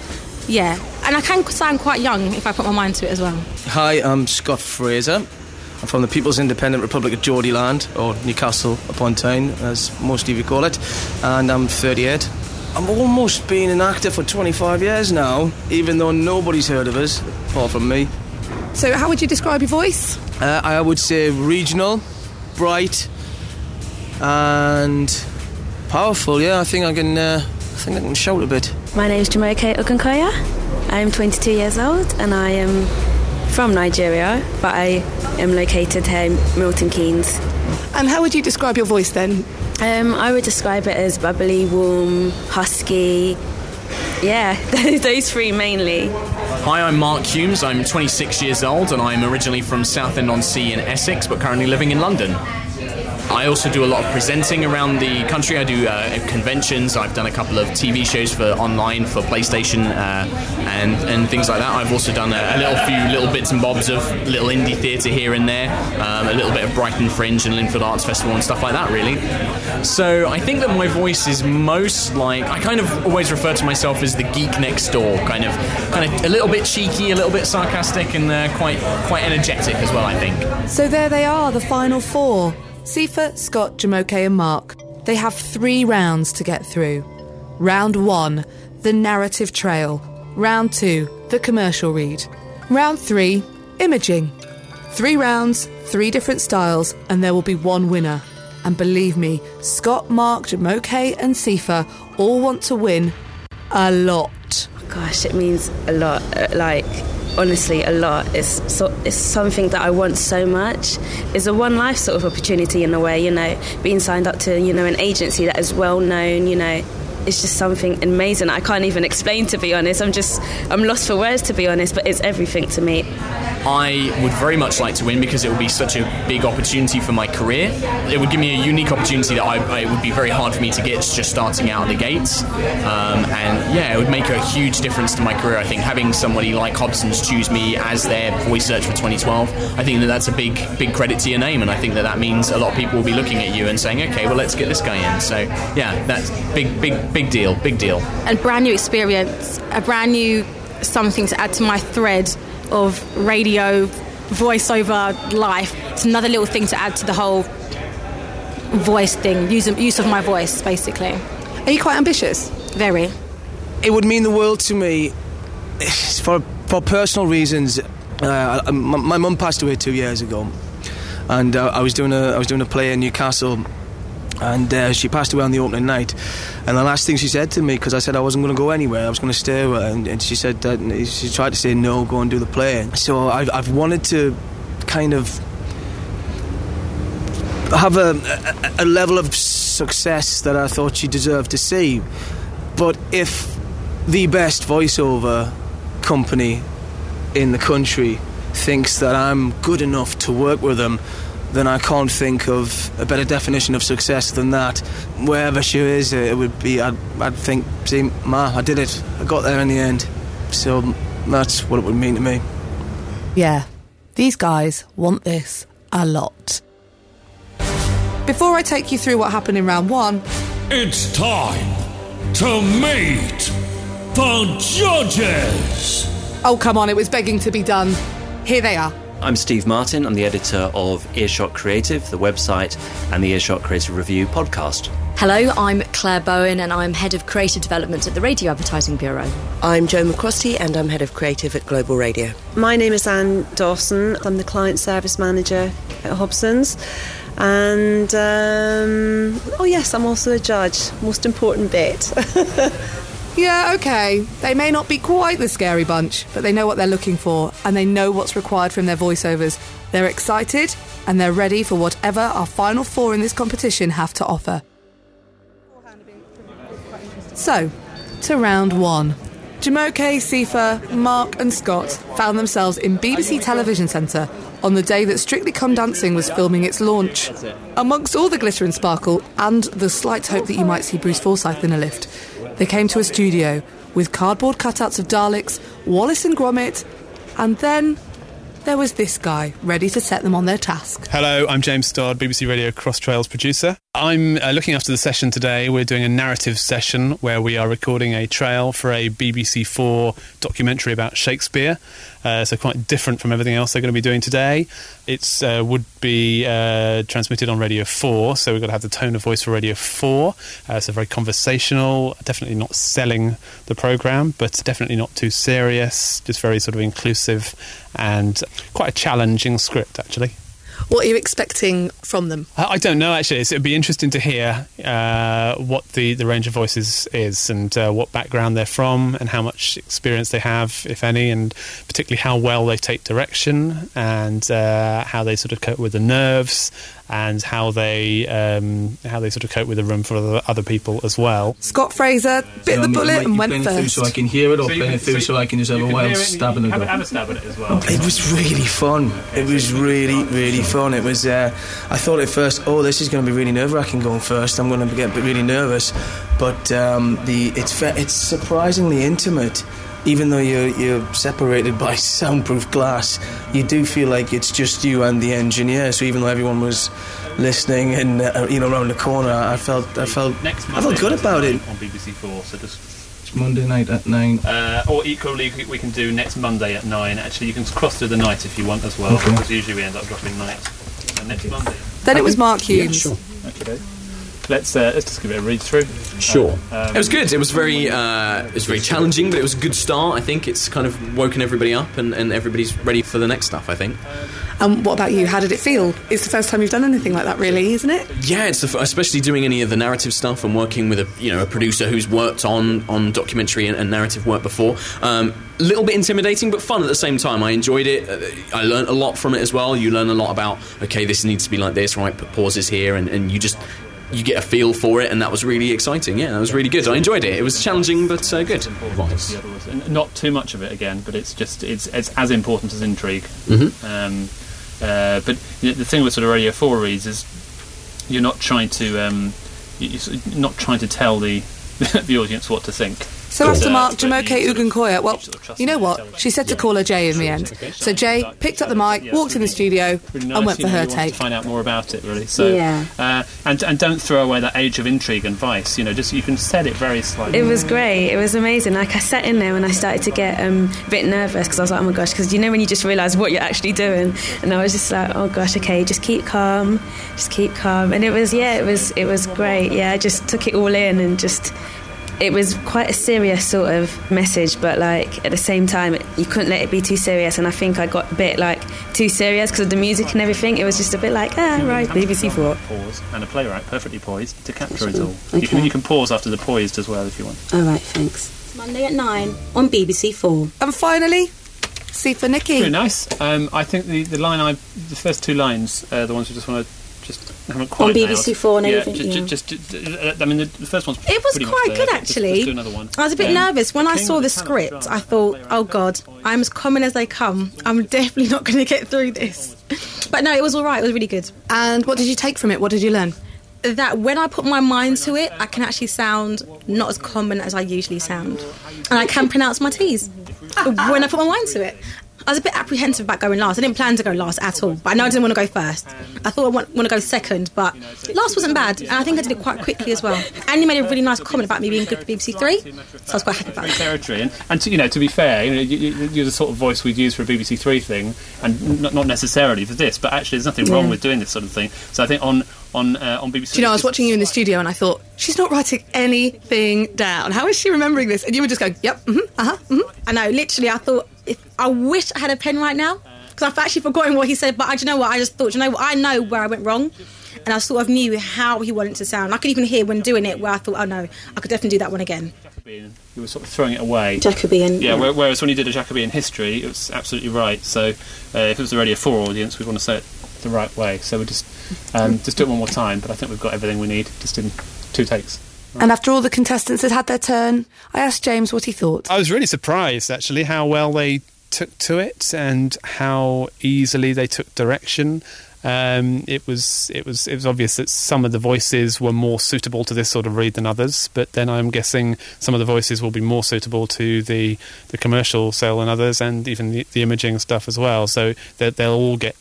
Yeah, and I can sound quite young if I put my mind to it as well. Hi, I'm Scott Fraser. I'm from the People's Independent Republic of Geordieland, or Newcastle upon Tyne, as most of you call it, and I'm 38. I'm almost been an actor for 25 years now, even though nobody's heard of us, apart from me. So, how would you describe your voice? Uh, I would say regional, bright, and powerful. Yeah, I think I can. Uh, I think I can shout a bit. My name is Jumoke Ogunkoya. I'm 22 years old and I am from Nigeria, but I am located here in Milton Keynes. And how would you describe your voice then? Um, I would describe it as bubbly, warm, husky. Yeah, [laughs] those three mainly. Hi, I'm Mark Humes. I'm 26 years old and I'm originally from Southend on Sea in Essex, but currently living in London. I also do a lot of presenting around the country. I do uh, conventions. I've done a couple of TV shows for online for PlayStation uh, and and things like that. I've also done a, a, little few little bits and bobs of little indie theatre here and there, um, a little bit of Brighton Fringe and Linford Arts Festival and stuff like that. Really. So I think that my voice is most like I kind of always refer to myself as the geek next door, kind of kind of a little bit cheeky, a little bit sarcastic, and uh, quite quite energetic as well. I think. So there they are, the final four. Sefa, Scott, Jumoke, and Mark. They have three rounds to get through. Round one, the narrative trail. Round two, the commercial read. Round three, imaging. Three rounds, three different styles, and there will be one winner. And believe me, Scott, Mark, Jumoke, and Sefa all want to win a lot. Gosh, it means a lot. Uh, like, honestly a lot. It's so, it's something that I want so much. It's a one life sort of opportunity in a way, you know, being signed up to you know an agency that is well known, you know, is just something amazing. I can't even explain to be honest. I'm just I'm lost for words to be honest, but it's everything to me. I would very much like to win because it would be such a big opportunity for my career. It would give me a unique opportunity that I, I- it would be very hard for me to get just starting out of the gates. Um, and yeah, it would make a huge difference to my career. I think having somebody like Hobson's choose me as their voice search for 2012, I think that that's a big, big credit to your name. And I think that that means a lot of people will be looking at you and saying, okay, well, let's get this guy in. So yeah, that's big, big, big deal, big deal. a brand new experience, a brand new something to add to my thread of radio voiceover life. It's another little thing to add to the whole voice thing, use of, use of my voice, basically. Are you quite ambitious? Very. It would mean the world to me for for personal reasons. Uh, my my mum passed away two years ago, and uh, I was doing a I was doing a play in Newcastle, and uh, she passed away on the opening night. And the last thing she said to me, because I said I wasn't going to go anywhere, I was going to stay with her, and, and she said that she tried to say no, go and do the play. So I've, I've wanted to kind of have a, a, a level of success that I thought she deserved to see. But if the best voiceover company in the country thinks that I'm good enough to work with them, then I can't think of a better definition of success than that. Wherever she is, it would be, I'd, I'd think, see, Ma, I did it. I got there in the end. So that's what it would mean to me. Yeah, these guys want this a lot. Before I take you through what happened in round one, It's time to meet the judges. oh come on, it was begging to be done. Here they are. I'm Steve Martin. I'm the editor of Earshot Creative, the website, and the Earshot Creative Review podcast. Hello, I'm Clare Bowen and I'm Head of Creative Development at the Radio Advertising Bureau. I'm Joe McCrosty and I'm Head of Creative at Global Radio. My name is Anne Dawson. I'm the Client Service Manager at Hobson's. And, um, oh yes, I'm also a judge. Most important bit. [laughs] Yeah, okay. They may not be quite the scary bunch, but they know what they're looking for and they know what's required from their voiceovers. They're excited and they're ready for whatever our final four in this competition have to offer. So, to round one. Jumoke, Sefa, Mark, and Scott found themselves in BBC Television Centre on the day that Strictly Come Dancing was filming its launch. Amongst all the glitter and sparkle and the slight hope that you might see Bruce Forsyth in a lift, they came to a studio with cardboard cutouts of Daleks, Wallace and Gromit, and then there was this guy ready to set them on their task. Hello, I'm James Stodd, BBC Radio Cross Trails producer. I'm uh, looking after the session today. We're doing a narrative session where we are recording a trail for a BBC Four documentary about Shakespeare. Uh, so quite different from everything else they're going to be doing today. It uh, would be uh, transmitted on Radio Four, so we've got to have the tone of voice for Radio Four. Uh, so very conversational, definitely not selling the program, but definitely not too serious. Just very sort of inclusive and quite a challenging script actually. What are you expecting from them? I don't know actually. It'd be interesting to hear uh, what the, the range of voices is and uh, what background they're from and how much experience they have, if any, and particularly how well they take direction and uh, how they sort of cope with the nerves and how they um, how they sort of cope with the room for other, other people as well. Scott Fraser bit the bullet and went first. so I can hear it, or So you playing can- through so so I can just have you a can wild hear it, stab in have, the a- have a stab at it as well. It was really fun. It was really, really fun. It was. Uh, I thought at first, oh, this is going to be really nerve wracking going first. I'm going to get really nervous, but um, the it's it's surprisingly intimate. Even though you're you're separated by [laughs] soundproof glass, you do feel like it's just you and the engineer. So even though everyone was listening and uh, you know around the corner, I felt I felt Next I felt good about it. on BBC Four. So just Monday night at nine. uh, or equally we- we can do next Monday at nine. Actually, you can cross through the night if you want as well, Okay. because usually we end up dropping night. And next Monday. Then it was Mark Humes. Okay. Let's uh, let's just give it a read through. Sure. Um, it was good. It was very uh, it was very challenging, but it was a good start. I think it's kind of woken everybody up, and, and everybody's ready for the next stuff. I think. And what about you? How did it feel? It's the first time you've done anything like that, really, isn't it? Yeah, it's the, f- especially doing any of the narrative stuff and working with a you know a producer who's worked on on documentary and, and narrative work before. Um, a little bit intimidating, but fun at the same time. I enjoyed it. Uh, I learned a lot from it as well. You learn a lot about okay, this needs to be like this, right? Put pauses here, and, and you just you get a feel for it, and that was really exciting. Yeah, that was really good. I enjoyed it. It was challenging, but uh, good. Voice. The other was, and not too much of it again, but it's just it's it's as important as intrigue. Mhm. Um, uh, but the thing with sort of Radio Four reads is you're not trying to um, you- you're not trying to tell the [laughs] the audience what to think. So after Mark, but you Jumoke Ugunkoya, well, you know what? She said to call her Jay in the end. So Jay picked up the mic, walked in the studio, and went for her take. find out more about it, really. So, Yeah. uh, and and don't throw away that age of intrigue and vice. You know, just you can set it very slightly. It was great. It was amazing. Like I sat in there and I started to get um, a bit nervous because I was like, oh my gosh, because you know when you just realise what you're actually doing, and I was just like, oh gosh, okay, just keep calm, just keep calm, and it was yeah, it was it was great. Yeah, I just took it all in and just. It was quite a serious sort of message, but like at the same time, you couldn't let it be too serious. And I think I got a bit like too serious because of the music and everything. It was just a bit like, ah, right, BBC Four. Pause and a playwright perfectly poised to capture it Sure. all. You can you can pause after the poised as well if you want. All right, thanks. Monday at nine on BBC Four. And finally, see for Nikki. Very nice. Um, I think the, the line I the first two lines, uh, the ones we just want to just haven't quite BBC nailed. Four and yeah, everything, ju- yeah. Just, just, I mean, the, the first one's It was pretty much quite there, good but just- actually. Let's do another one. I was a bit Um, nervous when I saw the the script. I thought, oh god, I'm as common as they come. I'm definitely not going to get through this. But no, it was all right. It was really good. And what did you take from it? What did you learn? That when I put my mind to it, I can actually sound not as common as I usually sound, and I can pronounce my T's when I put my mind to it. I was a bit apprehensive about going last. I didn't plan to go last at all, but I know I didn't want to go first. I thought I want, want to go second, but last wasn't bad, and I think I did it quite quickly as well. And you made a really nice comment about me being good for BBC Three, so I was quite happy about that. territory. And, and to, you know, to be fair, you know, you, you- you're the sort of voice we'd use for a BBC Three thing, and not, not necessarily for this. But actually, there's nothing wrong Yeah. with doing this sort of thing. So I think on on uh, on BBC. Do you know, I was watching you in the studio and I thought, she's not writing anything down. How is she remembering this? And you were just going, yep, mm-hmm, uh-huh, mm-hmm. I know, literally, I thought, if, I wish I had a pen right now because I've actually forgotten what he said. But I, do you know what? I just thought, do you know what? I know where I went wrong, and I sort of knew how he wanted to sound. I could even hear when doing it where I thought, oh no, I could definitely do that one again. Jacobean, you were sort of throwing it away. Jacobean, Yeah. yeah. Whereas when you did a Jacobean history, it was absolutely right. So uh, if it was already a four audience, we'd want to say it the right way. So we just um, just do it one more time. But I think we've got everything we need just in two takes. And after all the contestants had had their turn, I asked James what he thought. I was really surprised, actually, how well they took to it and how easily they took direction. Um, it was it was it was obvious that some of the voices were more suitable to this sort of read than others, but then I'm guessing some of the voices will be more suitable to the the commercial sale than others, and even the, the imaging stuff as well. So they'll all get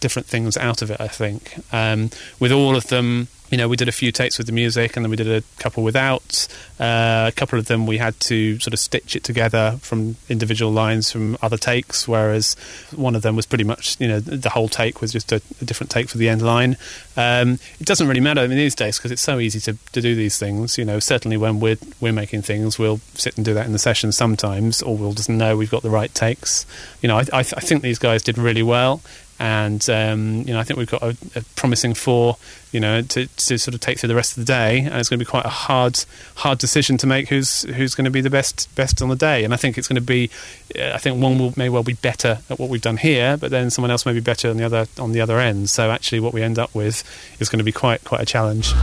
different things out of it. I think um, with all of them. You know, we did a few takes with the music, and then we did a couple without. Uh, a couple of them we had to sort of stitch it together from individual lines from other takes, whereas one of them was pretty much, you know, the whole take was just a, a different take for the end line. Um, it doesn't really matter I mean, these days because it's so easy to, to do these things. You know, certainly when we're we're making things, we'll sit and do that in the session sometimes, or we'll just know we've got the right takes. You know, I, I, th- I think these guys did really well and um, you know I think we've got a, a promising four, you know, to, to sort of take through the rest of the day, and it's going to be quite a hard hard decision to make who's who's going to be the best best on the day, and I think it's going to be, uh, I think one will may well be better at what we've done here, but then someone else may be better on the other on the other end. So actually, what we end up with is going to be quite quite a challenge.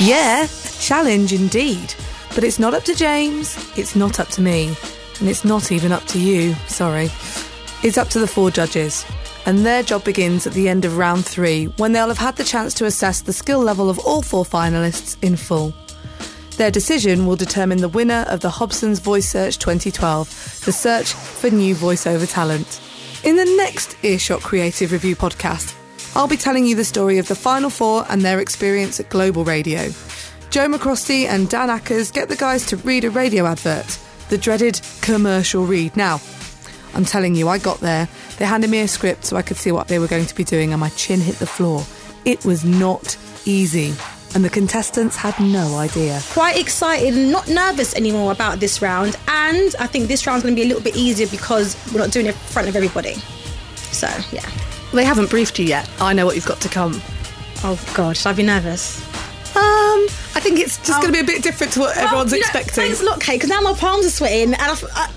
Yeah, a challenge indeed. But it's not up to James, it's not up to me, and it's not even up to you, sorry. It's up to the four judges. And their job begins at the end of round three, when they'll have had the chance to assess the skill level of all four finalists in full. Their decision will determine the winner of the Hobson's Voice Search 2012, the search for new voiceover talent. In the next Earshot Creative Review podcast, I'll be telling you the story of the final four and their experience at Global Radio. Joe McCrosty and Dan Ackers get the guys to read a radio advert, the dreaded commercial read. Now, I'm telling you, I got there. They handed me a script so I could see what they were going to be doing, and my chin hit the floor. It was not easy, and the contestants had no idea. Quite excited and not nervous anymore about this round, and I think this round's going to be a little bit easier because we're not doing it in front of everybody. So, yeah. They haven't briefed you yet. I know what you've got to come. Oh, God, should I be nervous? Um, I think it's just going to be a bit different to what everyone's you know, expecting. Thanks a lot, Kate, because now my palms are sweating, and I, f- I,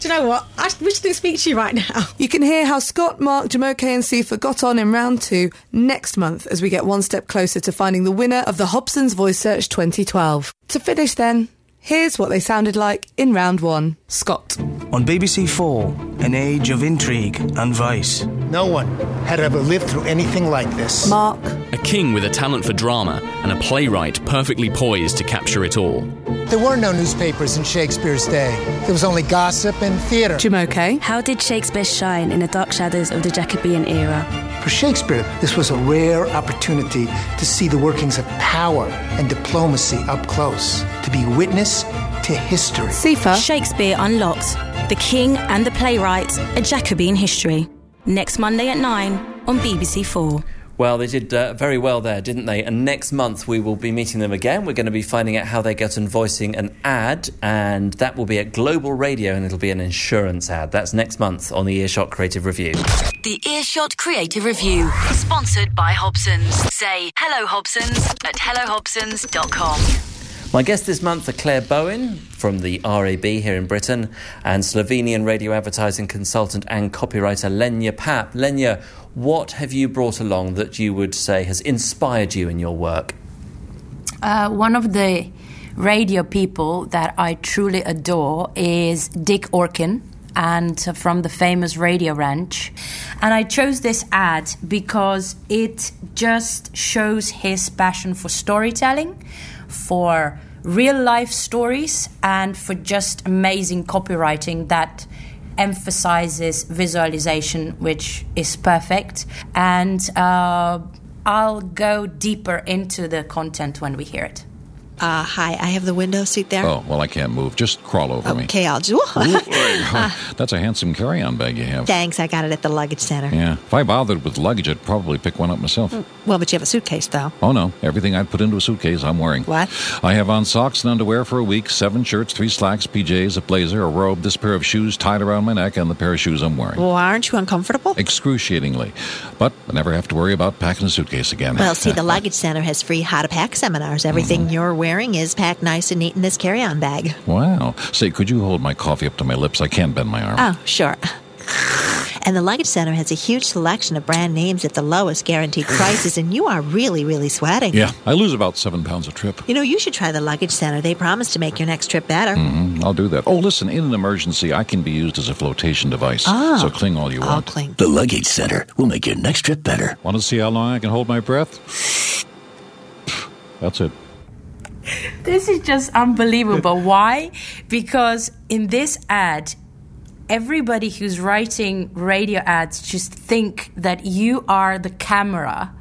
Do you know what? I wish I didn't speak to you right now. You can hear how Scott, Mark, Jumoke, and Sefa got on in round two next month as we get one step closer to finding the winner of the Hobson's Voice Search 2012. To finish, then, here's what they sounded like in round one. Scott. On BBC Four, an age of intrigue and vice. No one had ever lived through anything like this. Mark. A king with a talent for drama and a playwright perfectly poised to capture it all. There were no newspapers in Shakespeare's day. There was only gossip and theatre. Jumoke. How did Shakespeare shine in the dark shadows of the Jacobean era? For Shakespeare, this was a rare opportunity to see the workings of power and diplomacy up close, to be witness to history. Sefa. Shakespeare Unlocked The King and the Playwright, a Jacobean History. Next Monday at 9 on BBC Four. Well, they did uh, very well there, didn't they? And next month we will be meeting them again. We're going to be finding out how they get on voicing an ad, and that will be at Global Radio, and it'll be an insurance ad. That's next month on the Earshot Creative Review. The Earshot Creative Review, sponsored by Hobson's. Say hello, Hobson's at hellohobsons.com. My guests this month are Clare Bowen from the RAB here in Britain and Slovenian radio advertising consultant and copywriter Lenja Papp. Lenja, what have you brought along that you would say has inspired you in your work? Uh, one of the radio people that I truly adore is Dick Orkin and from the famous Radio Ranch. And I chose this ad because it just shows his passion for storytelling, for real life stories, and for just amazing copywriting that emphasizes visualization, which is perfect. And uh, I'll go deeper into the content when we hear it. Uh, hi, I have the window seat there. Oh, well, I can't move. Just crawl over me. Okay, I'll do. [laughs] [laughs] That's a handsome carry on bag you have. Thanks, I got it at the luggage center. Yeah. If I bothered with luggage, I'd probably pick one up myself. Well, but you have a suitcase, though. Oh, no. Everything I'd put into a suitcase, I'm wearing. What? I have on socks and underwear for a week, seven shirts, three slacks, PJs, a blazer, a robe, this pair of shoes tied around my neck, and the pair of shoes I'm wearing. Well, aren't you uncomfortable? Excruciatingly. But I never have to worry about packing a suitcase again. Well, see, the [laughs] luggage center has free how to pack seminars. Everything Mm-hmm. you're wearing is packed nice and neat in this carry on bag. Wow. Say, could you hold my coffee up to my lips? I can't bend my arm. Oh, sure. And the Luggage Center has a huge selection of brand names at the lowest guaranteed prices, and you are really, really sweating. Yeah, I lose about seven pounds a trip. You know, you should try the Luggage Center. They promise to make your next trip better. hmm I'll do that. Oh, listen, in an emergency, I can be used as a flotation device. Oh. So cling all you I'll want. cling. The luggage center will make your next trip better. Want to see how long I can hold my breath? That's it. [laughs] This is just unbelievable. Why? Because in this ad, everybody who's writing radio ads just think that you are the camera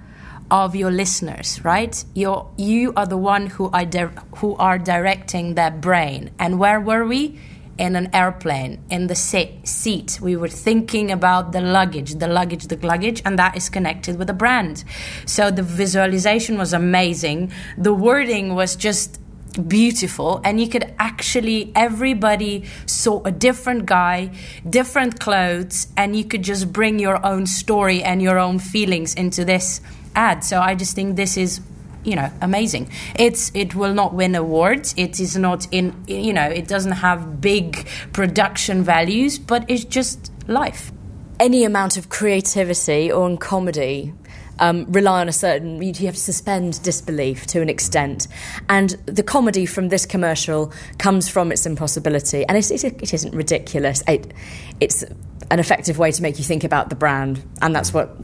of your listeners, right? You're, you are the one who are, di- who are directing their brain. And where were we? In an airplane, in the se- seat. We were thinking about the luggage, the luggage, the luggage, and that is connected with a brand. So the visualization was amazing. The wording was just beautiful and you could actually everybody saw a different guy different clothes and you could just bring your own story and your own feelings into this ad so i just think this is you know amazing. It's it will not win awards. It is not in you know it doesn't have big production values but it's just life. Any amount of creativity or in comedy um, rely on a certain you have to suspend disbelief to an extent. And the comedy from this commercial comes from its impossibility. And it's, it, it isn't ridiculous. It, it's an effective way to make you think about the brand. And that's what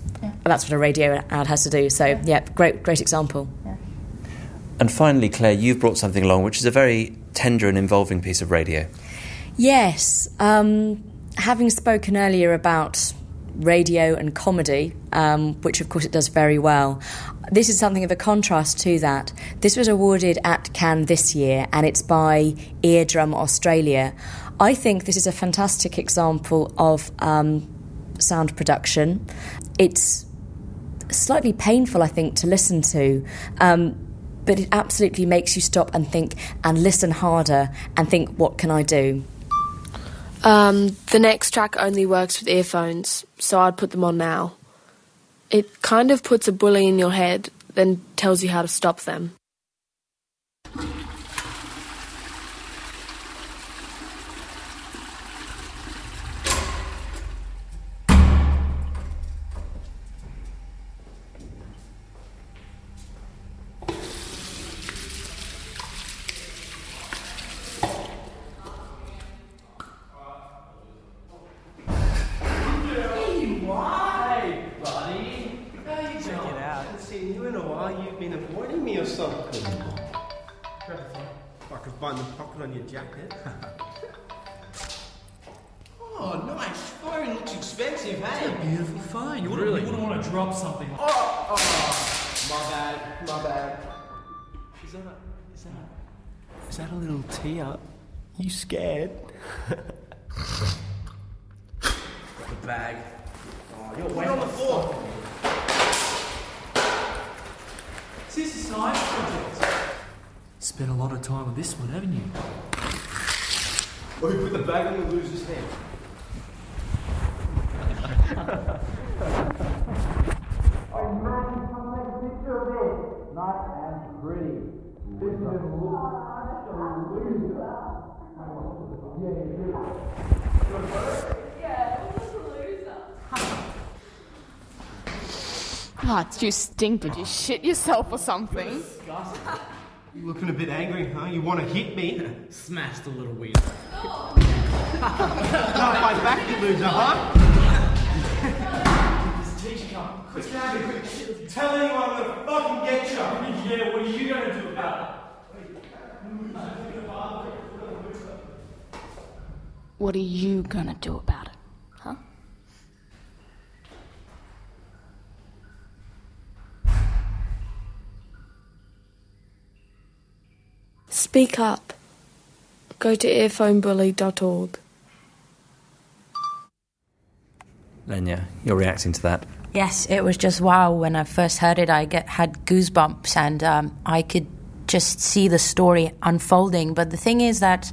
that's what a radio ad has to do. So yeah great great example And finally, Clare, you've brought something along which is a very tender and involving piece of radio. Yes. Um, having spoken earlier about radio and comedy, um, which of course it does very well, this is something of a contrast to that. This was awarded at Cannes this year and it's by Eardrum Australia. I think this is a fantastic example of um, sound production. It's slightly painful, I think, to listen to. Um, but it absolutely makes you stop and think and listen harder and think, what can I do? Um, the next track only works with earphones, so I'd put them on now. It kind of puts a bully in your head, then tells you how to stop them. been avoiding me or something. Grab the phone. If I could find the pocket on your jacket. [laughs] oh, nice phone. Looks expensive, hey? It's a beautiful phone. You wouldn't, really? you wouldn't want to drop something oh, oh, my bad, my bad. Is that a, is that a, is that a little tear? You scared? [laughs] The bag. Oh, you're way on the floor. Is this a science project? Spent a lot of time on this one, haven't you? You put the bag on the loser's head. Imagine something bigger, nice and pretty. This is a Ah, oh, you stink. Did you shit yourself or something? [laughs] You looking a bit angry, huh? You want to hit me? Smashed a little weed. Not my back, you loser, huh? Quick, now, quick. Tell anyone I'm gonna fucking get you. Yeah, what are you gonna do about it? What are you gonna do about it? Speak up. Go to earphonebully.org. Lenja, you're reacting to that. Yes, it was just wow. When I first heard it, I get, had goosebumps, and um, I could just see the story unfolding. But the thing is that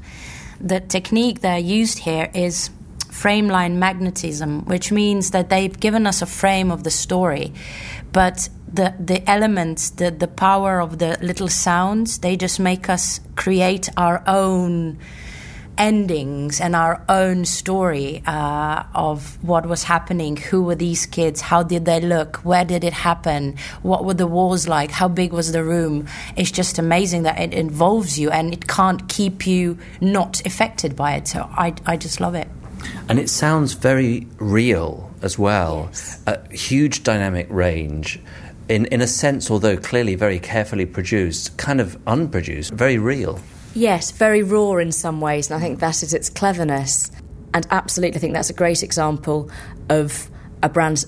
the technique they're used here is frame line magnetism, which means that they've given us a frame of the story, but the the elements, the the power of the little sounds, they just make us create our own endings and our own story uh, of what was happening. Who were these kids? How did they look? Where did it happen? What were the walls like? How big was the room? It's just amazing that it involves you and it can't keep you not affected by it. So I, I just love it. And it sounds very real as well. A huge dynamic range. In, in a sense, although clearly very carefully produced, kind of unproduced, very real. Yes, very raw in some ways, and I think that is its cleverness. And absolutely, I think that's a great example of a brand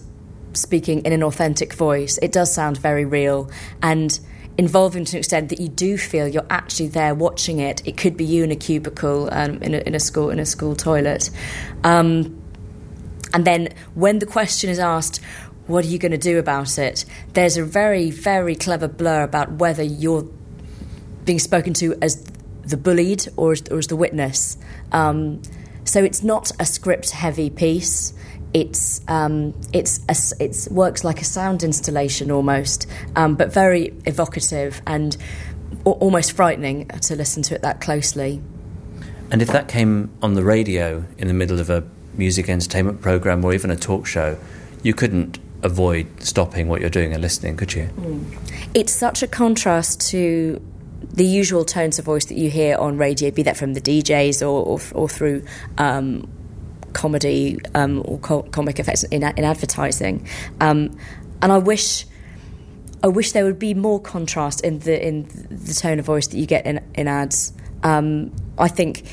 speaking in an authentic voice. It does sound very real and involving to an extent that you do feel you're actually there watching it. It could be you in a cubicle um, in, a, in a school in a school toilet. Um, and then when the question is asked, what are you going to do about it? There's a very, very clever blur about whether you're being spoken to as the bullied or as, or as the witness. Um, so it's not a script heavy piece. It's um, it's a, it's works like a sound installation almost, um, but very evocative and almost frightening to listen to it that closely. And if that came on the radio in the middle of a music entertainment program or even a talk show, you couldn't avoid stopping what you're doing and listening, could you? It's such a contrast to the usual tones of voice that you hear on radio, be that from the DJs or, or, or through um, comedy um, or co- comic effects in, in advertising. Um, and I wish. I wish there would be more contrast in the in the tone of voice that you get in in ads. Um, I think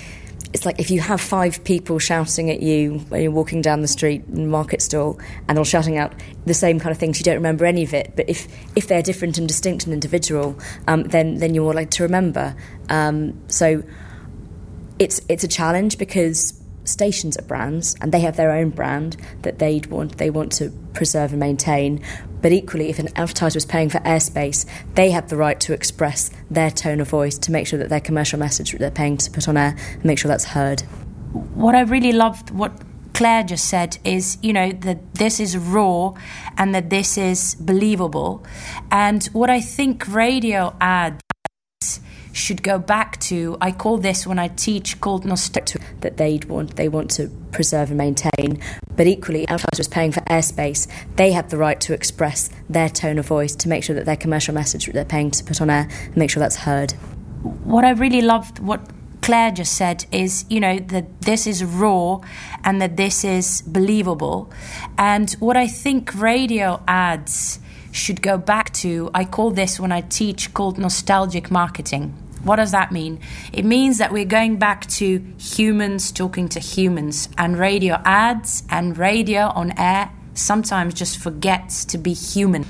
it's like if you have five people shouting at you when you're walking down the street in market stall and all shouting out the same kind of things, you don't remember any of it. But if, if they're different and distinct and individual, um, then then you're more likely to remember. Um, so it's it's a challenge because stations are brands and they have their own brand that they want they want to preserve and maintain. But equally, if an advertiser is paying for airspace, they have the right to express their tone of voice to make sure that their commercial message that they're paying to put on air and make sure that's heard. what I really loved, what Clare just said, is you know that this is raw and that this is believable. And what I think radio ads should go back to, I call this when I teach called nostalgia. That they want they want to preserve and maintain. But equally, advertisers was paying for airspace, they have the right to express their tone of voice to make sure that their commercial message that they're paying to put on air and make sure that's heard. what I really loved, what Clare just said, is you know that this is raw and that this is believable. And what I think radio ads should go back to, I call this when I teach called nostalgic marketing, What does that mean? It means that we're going back to humans talking to humans, and radio ads and radio on air sometimes just forgets to be human.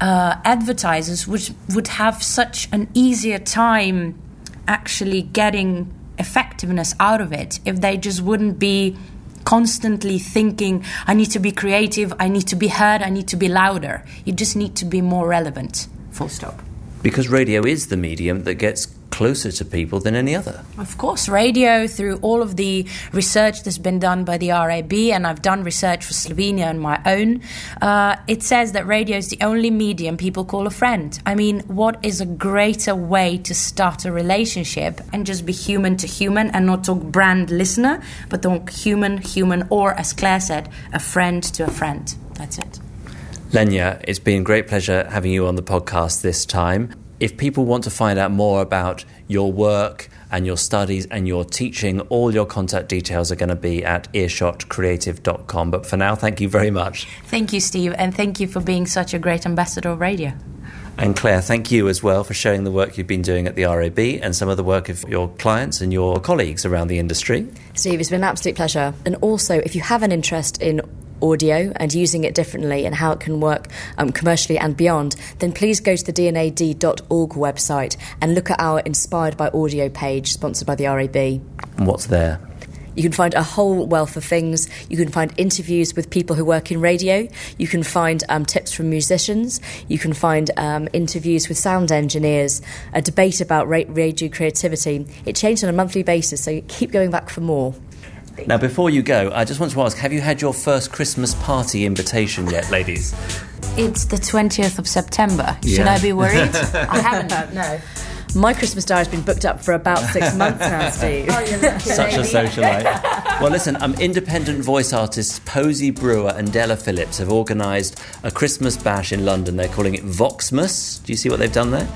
Uh, advertisers would, would have such an easier time actually getting effectiveness out of it if they just wouldn't be constantly thinking, I need to be creative, I need to be heard, I need to be louder. You just need to be more relevant. Full stop. Because radio is the medium that gets closer to people than any other. Of course, radio, through all of the research that's been done by the RAB, and I've done research for Slovenia on my own, uh, it says that radio is the only medium people call a friend. I mean, what is a greater way to start a relationship and just be human to human and not talk brand listener, but talk human, human, or as Clare said, a friend to a friend. That's it. Lenja, it's been a great pleasure having you on the podcast this time. If people want to find out more about your work and your studies and your teaching, all your contact details are going to be at earshotcreative.com. But for now, thank you very much. Thank you, Steve, and thank you for being such a great ambassador of radio. And Clare, thank you as well for sharing the work you've been doing at the RAB and some of the work of your clients and your colleagues around the industry. Steve, it's been an absolute pleasure. And also, if you have an interest in audio and using it differently and how it can work um, commercially and beyond, then please go to the dandad.org website and look at our Inspired by Audio page, sponsored by the RAB. And what's there? You can find a whole wealth of things. You can find interviews with people who work in radio. You can find um, tips from musicians. You can find um, interviews with sound engineers, a debate about radio creativity. It changes on a monthly basis, so keep going back for more. Now, before you go, I just want to ask have you had your first Christmas party invitation yet, [laughs] ladies? It's the 20th of September. Should I be worried? [laughs] I haven't, no. My Christmas diary has been booked up for about six months now, [laughs] Steve. Such a socialite. Well, listen, um, independent voice artists Posey Brewer and Della Phillips have organised a Christmas bash in London. They're calling it Voxmas. Do you see what they've done there?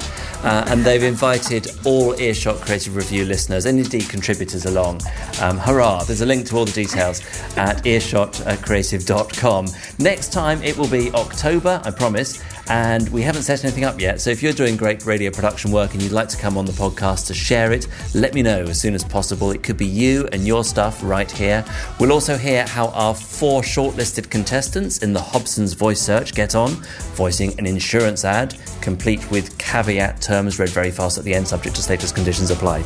Uh, and they've invited all Earshot Creative Review listeners and indeed contributors along. Um, hurrah! There's a link to all the details at earshotcreative.com. Next time it will be October, I promise, and we haven't set anything up yet. So if you're doing great radio production work and you'd like to come on the podcast to share it, let me know as soon as possible. It could be you and your stuff right here. We'll also hear how our four shortlisted contestants in the Hobson's Voice Search get on, voicing an insurance ad, complete with caveat terms read very fast at the end, subject to status conditions apply.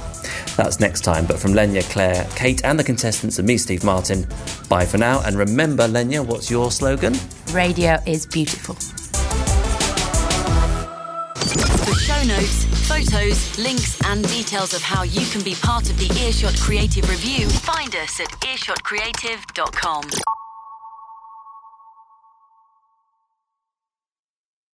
That's next time. But from Lenja, Clare, Kate, and the contestants, and me, Steve Martin, bye for now. And remember, Lenja, what's your slogan? Radio is beautiful. Notes, photos, links, and details of how you can be part of the Earshot Creative Review, find us at earshotcreative.com.